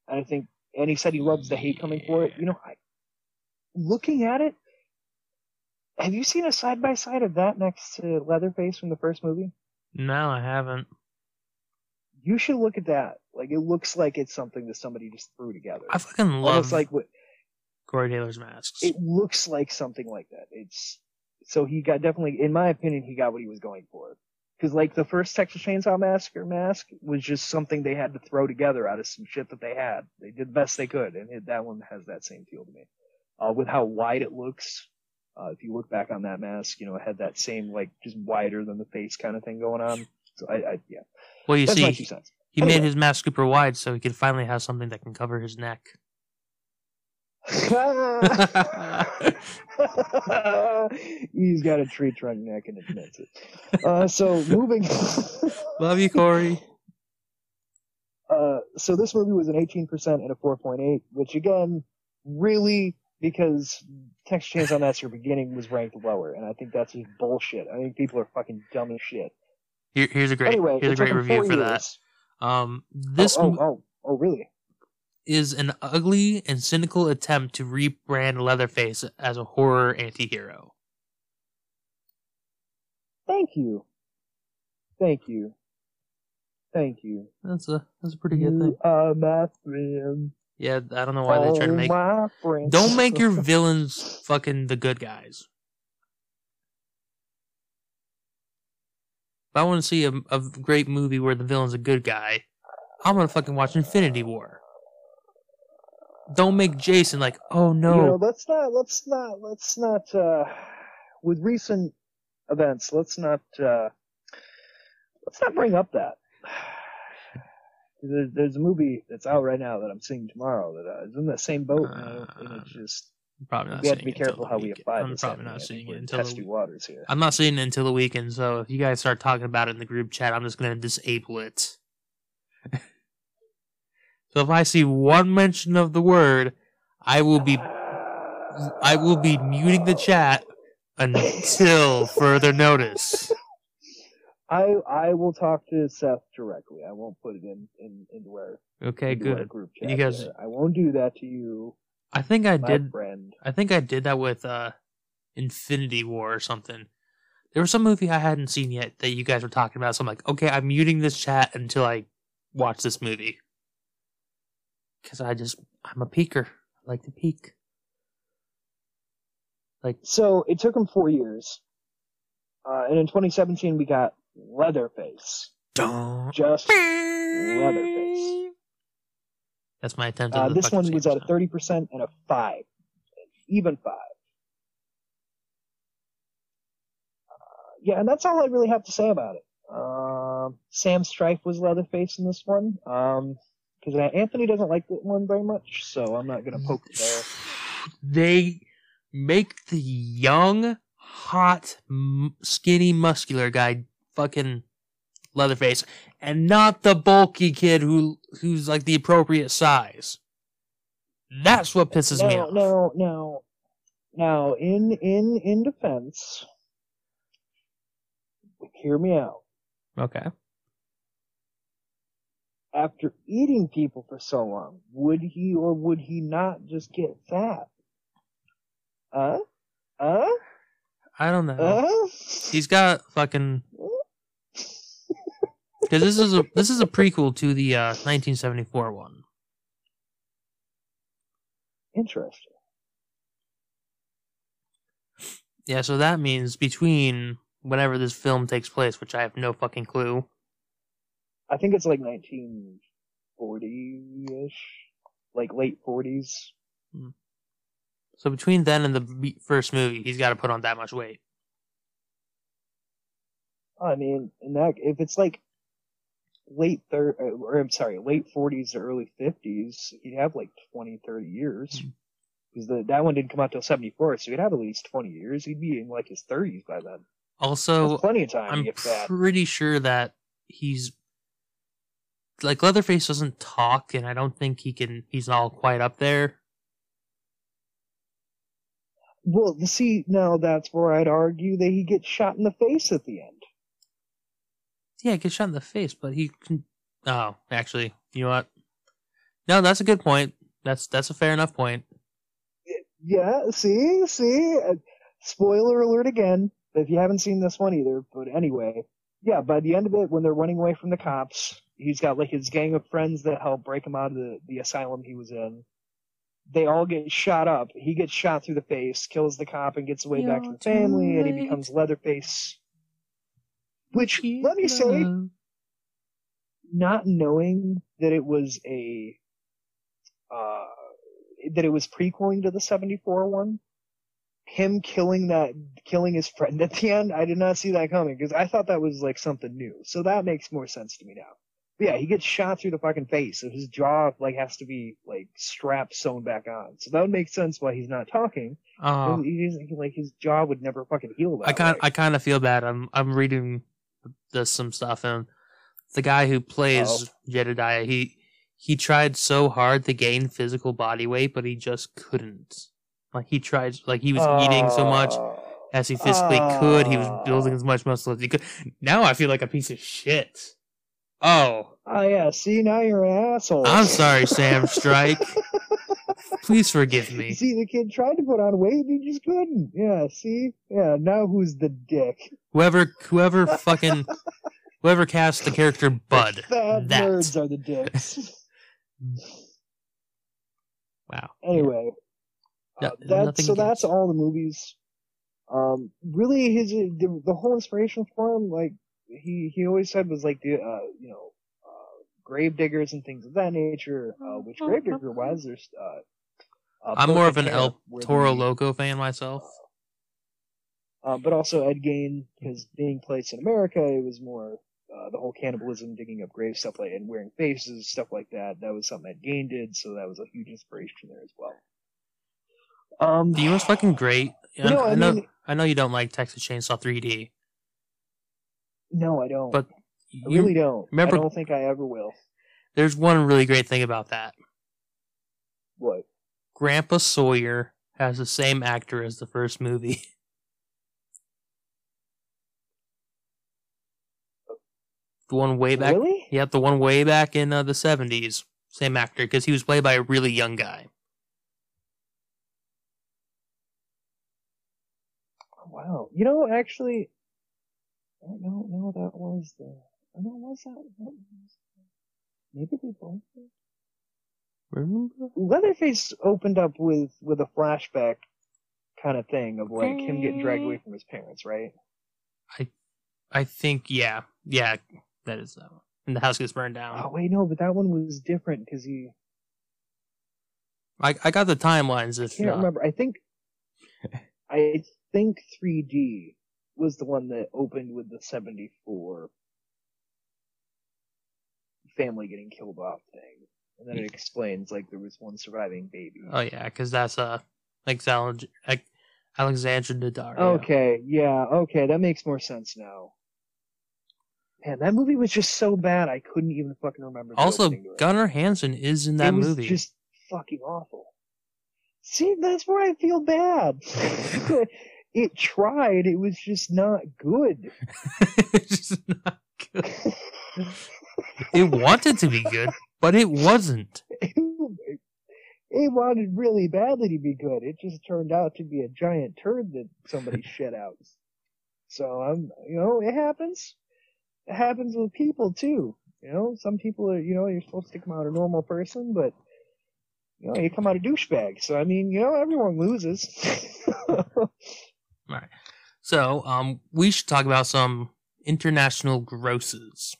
and I think, and he said he loves the hate coming for it. You know, I, looking at it, have you seen a side by side of that next to Leatherface from the first movie? No, I haven't. You should look at that. Like it looks like it's something that somebody just threw together. I fucking Almost love like what Corey Taylor's masks. it looks like something like that. It's so he got definitely, in my opinion, he got what he was going for. Because like the first Texas Chainsaw Massacre mask was just something they had to throw together out of some shit that they had. They did the best they could, and it, that one has that same feel to me. Uh, with how wide it looks, uh, if you look back on that mask, you know, it had that same like just wider than the face kind of thing going on. So I, I yeah, well, you that's see, he anyway. made his mask super wide so he could finally have something that can cover his neck. He's got a tree trunk neck and admits it. Uh, so moving. Love you, Corey. uh, so this movie was an 18% and a 4.8, which again, really, because Texas Chainsaw Massacre Beginning was ranked lower, and I think that's just bullshit. I think people are fucking dumb as shit. Here, here's a great, anyway, here's a great review for that. Um, this oh, oh, oh, oh, really? is an ugly and cynical attempt to rebrand Leatherface as a horror anti-hero. Thank you. Thank you. Thank you. That's a that's a pretty good thing. You are my friend. Yeah, I don't know why they try to Oh, make. Don't make your villains fucking the good guys. If I want to see a, a great movie where the villain's a good guy, I'm gonna fucking watch Infinity War. Don't make Jason like, oh no, You know, let's not, let's not, let's not, uh, with recent events, let's not, uh, let's not bring up that. There's, there's a movie that's out right now that I'm seeing tomorrow that uh, is in that same boat, and, I- and it's just I'm probably not we have to be careful the how we apply I'm this. probably not seeing it until testy waters here. I'm not seeing it until the weekend. So if you guys start talking about it in the group chat, I'm just gonna disable it. so if I see one mention of the word, I will be I will be muting the chat until further notice. I I will talk to Seth directly. I won't put it in, in into our, Okay, into our good. group chat. You guys- there. I won't do that to you, I think I my did. friend. I think I did that with uh, Infinity War or something. There was some movie I hadn't seen yet that you guys were talking about. So I'm like, okay, I'm muting this chat until I watch this movie. Because I just, I'm a peeker. I like to peek. Like, So it took him four years, uh, and in 2017 we got Leatherface. don't. Just Leatherface. That's my attempt at Uh, the this one was at a 30% and a 5. Even 5. Uh, yeah, and that's all I really have to say about it. Um, Sam Strike was Leatherface in this one. Um, because Anthony doesn't like that one very much, so I'm not gonna poke the bear. They make the young, hot, skinny, muscular guy fucking Leatherface, and not the bulky kid who who's like the appropriate size. That's what pisses me off. now, now, now, in in in defense, hear me out. Okay. After eating people for so long, would he or would he not just get fat? Huh? Huh? I don't know. Uh? He's got fucking mm. Because this is a this is a prequel to the uh, 1974 one. Interesting. Yeah, so that means between whenever this film takes place, which I have no fucking clue. I think it's like 1940-ish. Like late 40s. So between then and the first movie, he's got to put on that much weight. I mean, in that, if it's like late thir or I'm sorry, late 40s to early 50s, he'd have like 20, 30 years. Hmm. Because the that one didn't come out till 74, so he'd have at least 20 years. He'd be in like his 30s by then. Also, That's plenty of time I'm pretty sure that he's like Leatherface doesn't talk, and I don't think he can. He's all quite up there. Well, see, now that's where I'd argue that he gets shot in the face at the end. Yeah, he gets shot in the face, but he can. Oh, actually, you know what? No, that's a good point. That's that's a fair enough point. Yeah, see, see, uh, spoiler alert again. If you haven't seen this one either, but anyway, yeah. By the end of it, when they're running away from the cops, he's got like his gang of friends that help break him out of the the asylum he was in. They all get shot up. He gets shot through the face, kills the cop, and gets away back to the family, and he becomes Leatherface. Which, let me say, not knowing that it was a uh that it was prequeling to the 74 one him killing that killing his friend at the end i did not see that coming because i thought that was like something new. So that makes more sense to me now. But yeah he gets shot through the fucking face so his jaw like has to be like strapped sewn back on. So that would make sense why he's not talking. Oh, He's- like his jaw would never fucking heal I kind. I kind of feel bad. I'm I'm reading this some stuff, and the guy who plays Oh. Jedediah, he he tried so hard to gain physical body weight, but he just couldn't. Like he tried, like he was eating so much Oh. as he physically could. He was building as ah. much muscle as he could. Now I feel like a piece of shit. Oh, Oh yeah, see now you're an asshole. I'm sorry, Sam Strike. Please forgive me. See, the kid tried to put on weight and he just couldn't. Yeah, see? Yeah, now who's the dick? Whoever, whoever fucking, whoever cast the character Bud. Fat that. nerds are the dicks. Wow. anyway, No, uh, that's, so that's all the movies. Um, really, his the, the whole inspiration for him, like he he always said, was like the uh, you know, uh, grave diggers and things of that nature. Uh, which grave digger was? There's uh, uh, I'm more of an El Toro the- Loco fan myself. Uh, but also Ed Gein, because being placed in America, it was more uh, the whole cannibalism, digging up graves, stuff like, and wearing faces, stuff like that. That was something Ed Gein did, so that was a huge inspiration there as well. Um, The was fucking great. I, No, I I know, mean- I know you don't like Texas Chainsaw 3D, no, I don't. but I you, really don't. remember- I don't think I ever will. there's one really great thing about that. What? Grandpa Sawyer has the same actor as the first movie. the one way back. Really? Yep, the one way back in uh, the 70s. Same actor, because he was played by a really young guy. Oh, Wow. You know, actually, I don't know. No, that was the. I know, was that? maybe they both. did. Remember? Leatherface opened up with with a flashback kind of thing of like him getting dragged away from his parents, right? I I think, yeah. Yeah, that is that one. And the house gets burned down. Oh wait, no, but that one was different because he. I, I got the timelines I if can't uh, remember. I think. I think 3D was the one that opened with the 74 family getting killed off thing, and then it explains like there was one surviving baby. Oh yeah, because that's uh like Alexandra, Daddario. Okay, yeah, okay, that makes more sense now. Man, that movie was just so bad I couldn't even fucking remember. Also, opening to it. Gunnar Hansen is in that it was movie. just fucking awful. See, that's where I feel bad. it tried. It was just not good. it's just not good. It wanted to be good, but it wasn't. it wanted really badly to be good. It just turned out to be a giant turd that somebody shit out. So I'm, you know, it happens. It happens with people too. You know, some people are, you know, you're supposed to come out a normal person, but you know, you come out a douchebag. So I mean, you know, everyone loses. Right. So, um, we should talk about some international grosses,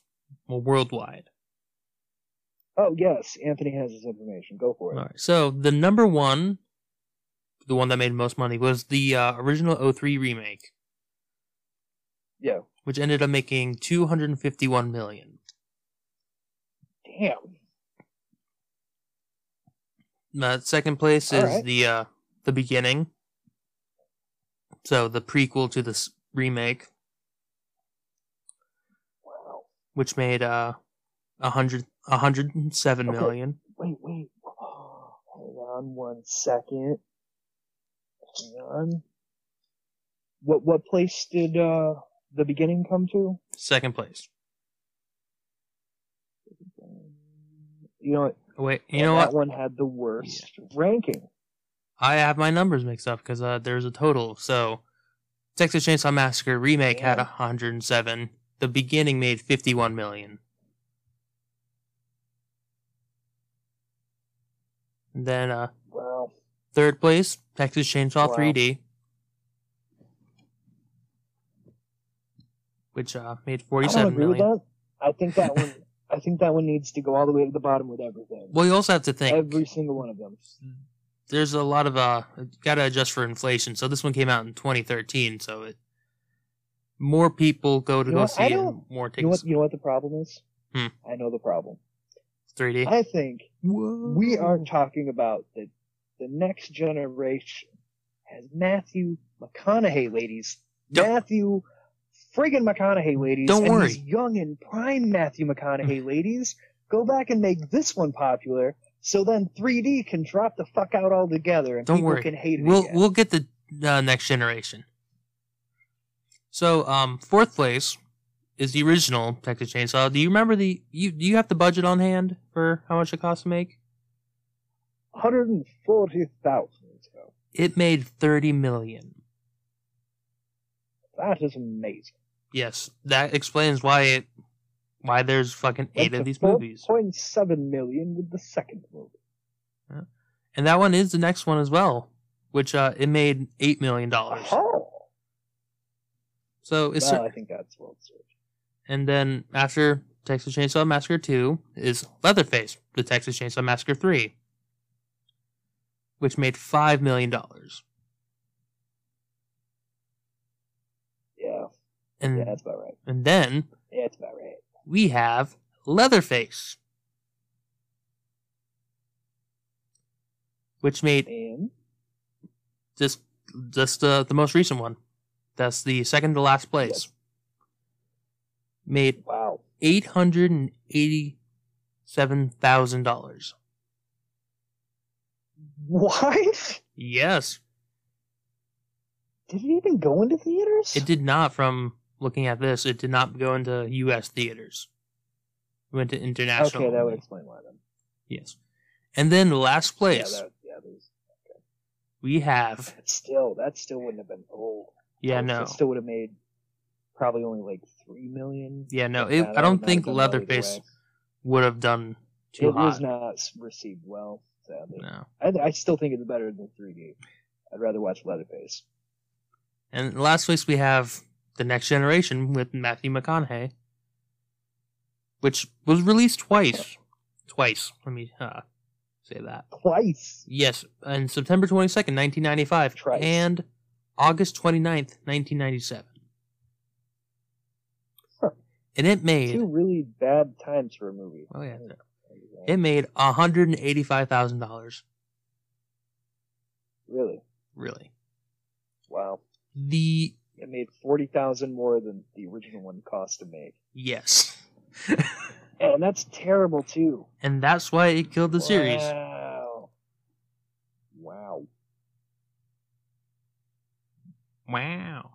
well, worldwide. Oh yes, Anthony has this information. Go for it. All right. So the number one, the one that made most money, was the uh, original 03 remake, Yeah. which ended up making 251 million. Damn. Uh, second place All is right. the uh, the beginning. So the prequel to this remake, Wow. which made uh, a hundred a hundred and seven Okay. million. Wait, wait. Hang on one second. Hang on. What what place did uh the beginning come to? Second place. You know what? Wait, you know that what? one had the worst ranking. I have my numbers mixed up because uh, there's a total. So, Texas Chainsaw Massacre remake had Yeah. 107. The beginning made 51 million. And then uh, Wow. third place, Texas Chainsaw Wow. 3D, which uh, made I don't 47 agree with million. that. I think that one. I think that one needs to go all the way to the bottom with everything. Well, you also have to think Every single one of them. there's a lot of uh, got to adjust for inflation. So this one came out in 2013, so it more people go to You know go what? see it, more You know what? You know what the problem is? Hmm. I know the problem. 3D. I think we aren't talking about the the next generation has Matthew McConaughey, ladies. Don't- Matthew friggin' McConaughey, ladies. Don't and worry. Young and prime Matthew McConaughey, ladies. Go back and make this one popular, so then 3D can drop the fuck out altogether, and Don't people worry. can hate it We'll again. we'll get the uh, next generation. So, um, fourth place is the original Texas Chainsaw. Do you remember the you do you have the budget on hand for how much it cost to make? 140,000. So It made 30 million. that is amazing. Yes, that explains why it why there's fucking eight Went of these movies. 4.7 million with the second movie. And that one is the next one as well, which uh it made 8 million dollars. Oh, So it's well, I think that's search. And then after Texas Chainsaw Massacre 2 is Leatherface, the Texas Chainsaw Massacre 3, which made $5 million. Yeah, And, yeah, that's about right. and then Yeah, that's about right. we have Leatherface, which made And just, just uh, the most recent one. That's the second to last place. Yes. Made wow, $887,000. what? Yes. Did it even go into theaters? It did not, from looking at this, it did not go into U.S. theaters. It went to international. Okay, that would explain why then. Yes. And then last Yeah, place, that, yeah, there's, we have. but still, that still wouldn't have been. Oh, Yeah, no. It still would have made probably only like three million. Yeah, no. It, I don't think have done well either Leatherface would have done too It hot. was not received well, sadly. No. I, I still think it's better than 3D. I'd rather watch Leatherface. And last place we have the Next Generation with Matthew McConaughey, which was released twice. Twice. Let me uh, say that. Twice. Yes, on September 22nd, 1995, Trice. and August 29th, 1997. And it made, Two really bad times for a movie. oh yeah, it made $185,000. Really? Really. Wow. The, It made forty thousand more than the original one cost to make, yes. and that's terrible too. and that's why it killed the series. Wow. Wow. Wow. Wow.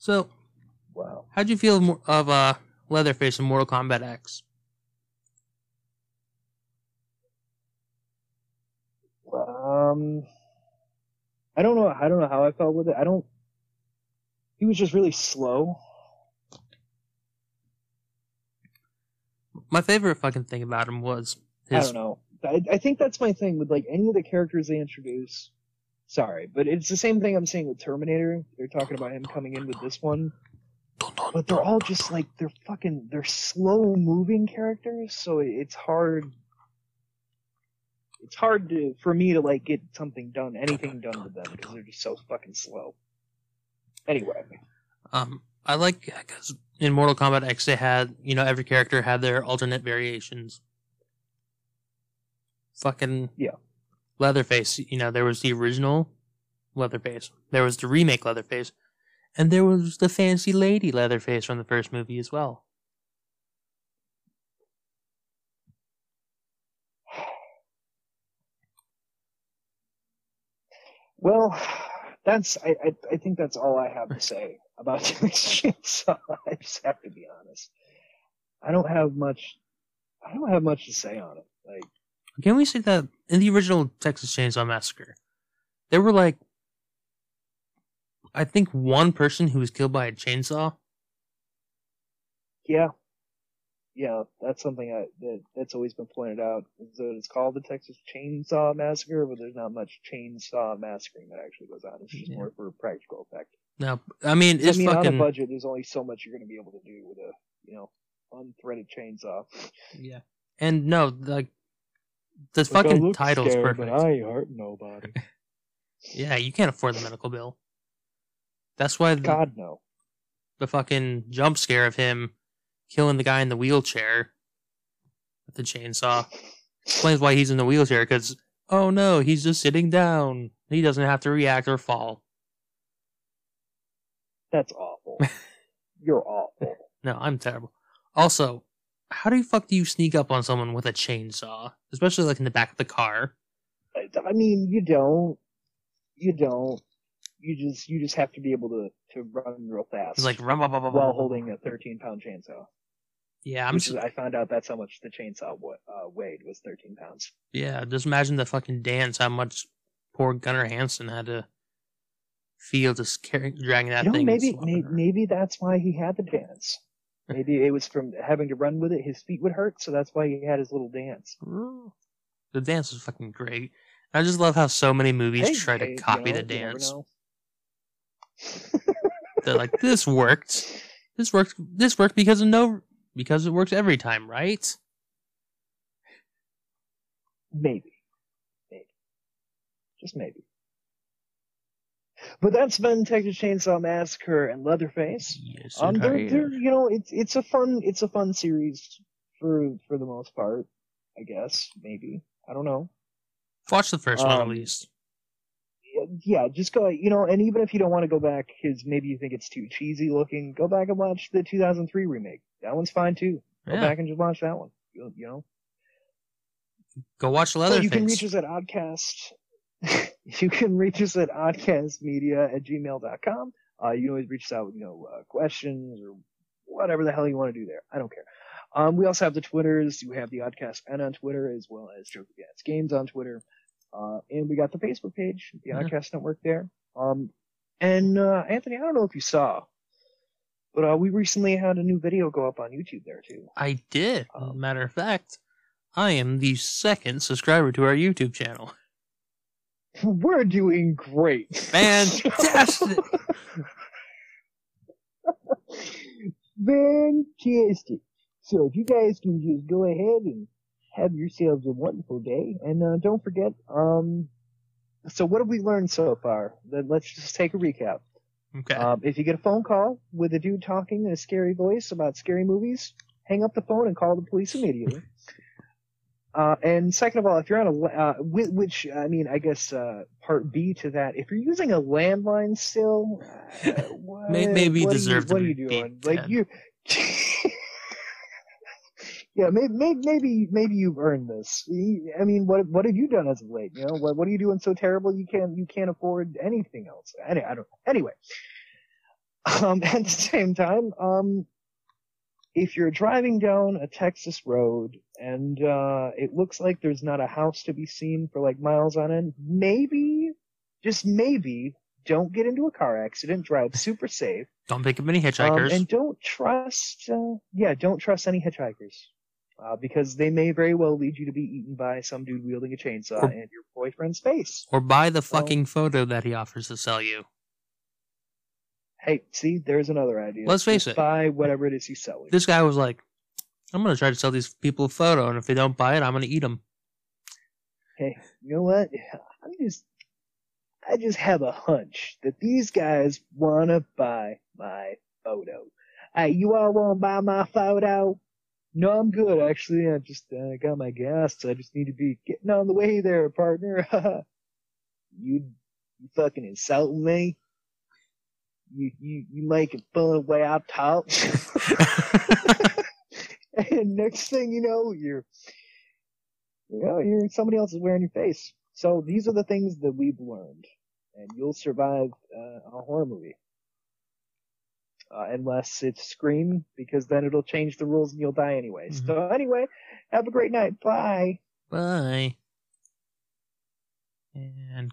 So, Wow. how'd you feel of of uh, Leatherface in Mortal Kombat X? Um, I don't know. I don't know how I felt with it. I don't. He was just really slow. My favorite fucking thing about him was I don't know. I, I think that's my thing with like any of the characters they introduce. Sorry, but it's the same thing I'm saying with Terminator. They're talking about him coming in with this one, but they're all just like they're fucking they're slow moving characters, so it's hard. It's hard to for me to like get something done, anything done with them because they're just so fucking slow. Anyway, Um, I like because in Mortal Kombat X they had you know every character had their alternate variations. Fucking Yeah. Leatherface. You know there was the original Leatherface, there was the remake Leatherface, and there was the fancy lady Leatherface from the first movie as well. well, that's I I, I think that's all I have to say about Texas Chainsaw. I just have to be honest. I don't have much. I don't have much to say on it. Like, Can we say that in the original Texas Chainsaw Massacre, there were like, I think one person who was killed by a chainsaw. yeah, yeah, that's something I that that's always been pointed out. Is that it's called the Texas Chainsaw Massacre, but there's not much chainsaw massacring that actually goes on. It's just Yeah. more for a practical effect. No, I mean it's I mean, on a budget, there's only so much you're going to be able to do with a you know unthreaded chainsaw. yeah. And no, like the Like, fucking title's scared, perfect. But I hurt nobody. Yeah, you can't afford the medical bill. That's why the, God no. the fucking jump scare of him killing the guy in the wheelchair with the chainsaw explains why he's in the wheelchair. Because oh no, he's just sitting down. He doesn't have to react or fall. That's awful. You're awful. No, I'm terrible. Also, how do you fuck do you sneak up on someone with a chainsaw, especially like in the back of the car? I mean, you don't. You don't. You just you just have to be able to to run real fast. He's like rum, bum, bum, bum, while holding a 13 pound chainsaw. Yeah, I'm which just I found out that's how much the chainsaw uh, weighed was 13 pounds. yeah. Just imagine the fucking dance. How much poor Gunnar Hansen had to feel just carrying dragging that you know, thing. maybe may, maybe that's why he had the dance. Maybe it was from having to run with it. His feet would hurt, so that's why he had his little dance. The dance was fucking great. I just love how so many movies Hey, try to hey, you copy know, the dance. They're like, this worked. This worked. This worked because of no, because it works every time, right? Maybe. Maybe. Just maybe. But that's been Texas Chainsaw Massacre and Leatherface. Yes. Um, they're, they're, you know, it's it's a fun it's a fun series for for the most part. I guess maybe I don't know. Watch the first one at um, least. Yeah, just go. You know, and even if you don't want to go back, because maybe you think it's too cheesy looking, go back and watch the 2003 remake. That one's fine too. Go Yeah. back and just watch that one. You, you know. Go watch So you can reach us at Oddcast. you can reach us at oddcastmedia at gmail.com. Uh, you can always reach us out with, you know, uh, questions or whatever the hell you want to do there. I don't care. Um, we also have the Twitters. You have the Oddcast N on Twitter as well as Joker Gats Games on Twitter. Uh, and we got the Facebook page, the Yeah. Oddcast Network there. Um, and, uh, Anthony, I don't know if you saw, but, uh, we recently had a new video go up on YouTube there too. I did. Um, Matter of fact, I am the second subscriber to our YouTube channel. We're doing great. Fantastic. Fantastic. So if you guys can just go ahead and have yourselves a wonderful day, and uh, don't forget, um, so what have we learned so far? Then let's just take a recap. Okay. Um, if you get a phone call with a dude talking in a scary voice about scary movies, hang up the phone and call the police immediately. Uh, and second of all, if you're on a, uh, which, I mean, I guess, uh, part B to that, if you're using a landline still, uh, what, maybe what deserve you, What are you doing? Like, you, yeah, maybe, maybe, maybe, maybe you've earned this. I mean, what, what have you done as of late? You know, what, what are you doing so terrible you can't, you can't afford anything else? Anyway, I don't, anyway. Um, at the same time, um, if you're driving down a Texas road and, uh, it looks like there's not a house to be seen for like miles on end, maybe, just maybe, don't get into a car accident, drive super safe. Don't pick up any Um, hitchhikers. and don't trust, uh, yeah, don't trust any hitchhikers. Uh, because they may very well lead you to be eaten by some dude wielding a chainsaw Or- in your boyfriend's face. or buy the fucking photo that he offers to sell you. Hey, see, there's another idea. Let's face Just it. Buy whatever it is he's selling. This guy was like, I'm going to try to sell these people a photo, and if they don't buy it, I'm going to eat them. Hey, you know what? I'm just, I just have a hunch that these guys wanna buy my photo. Hey, you all wanna buy my photo? No, I'm good actually. I just uh, got my gas. So I just need to be getting on the way there, partner. you, you fucking insulting me? You, you, you making fun of the way I talk? and next thing you know, you're, you know, you're somebody else is wearing your face. So these are the things that we've learned, and you'll survive uh, a horror movie. Uh, unless it's Scream, because then it'll change the rules and you'll die anyway. Mhm. So anyway, have a great night. Bye. Bye. And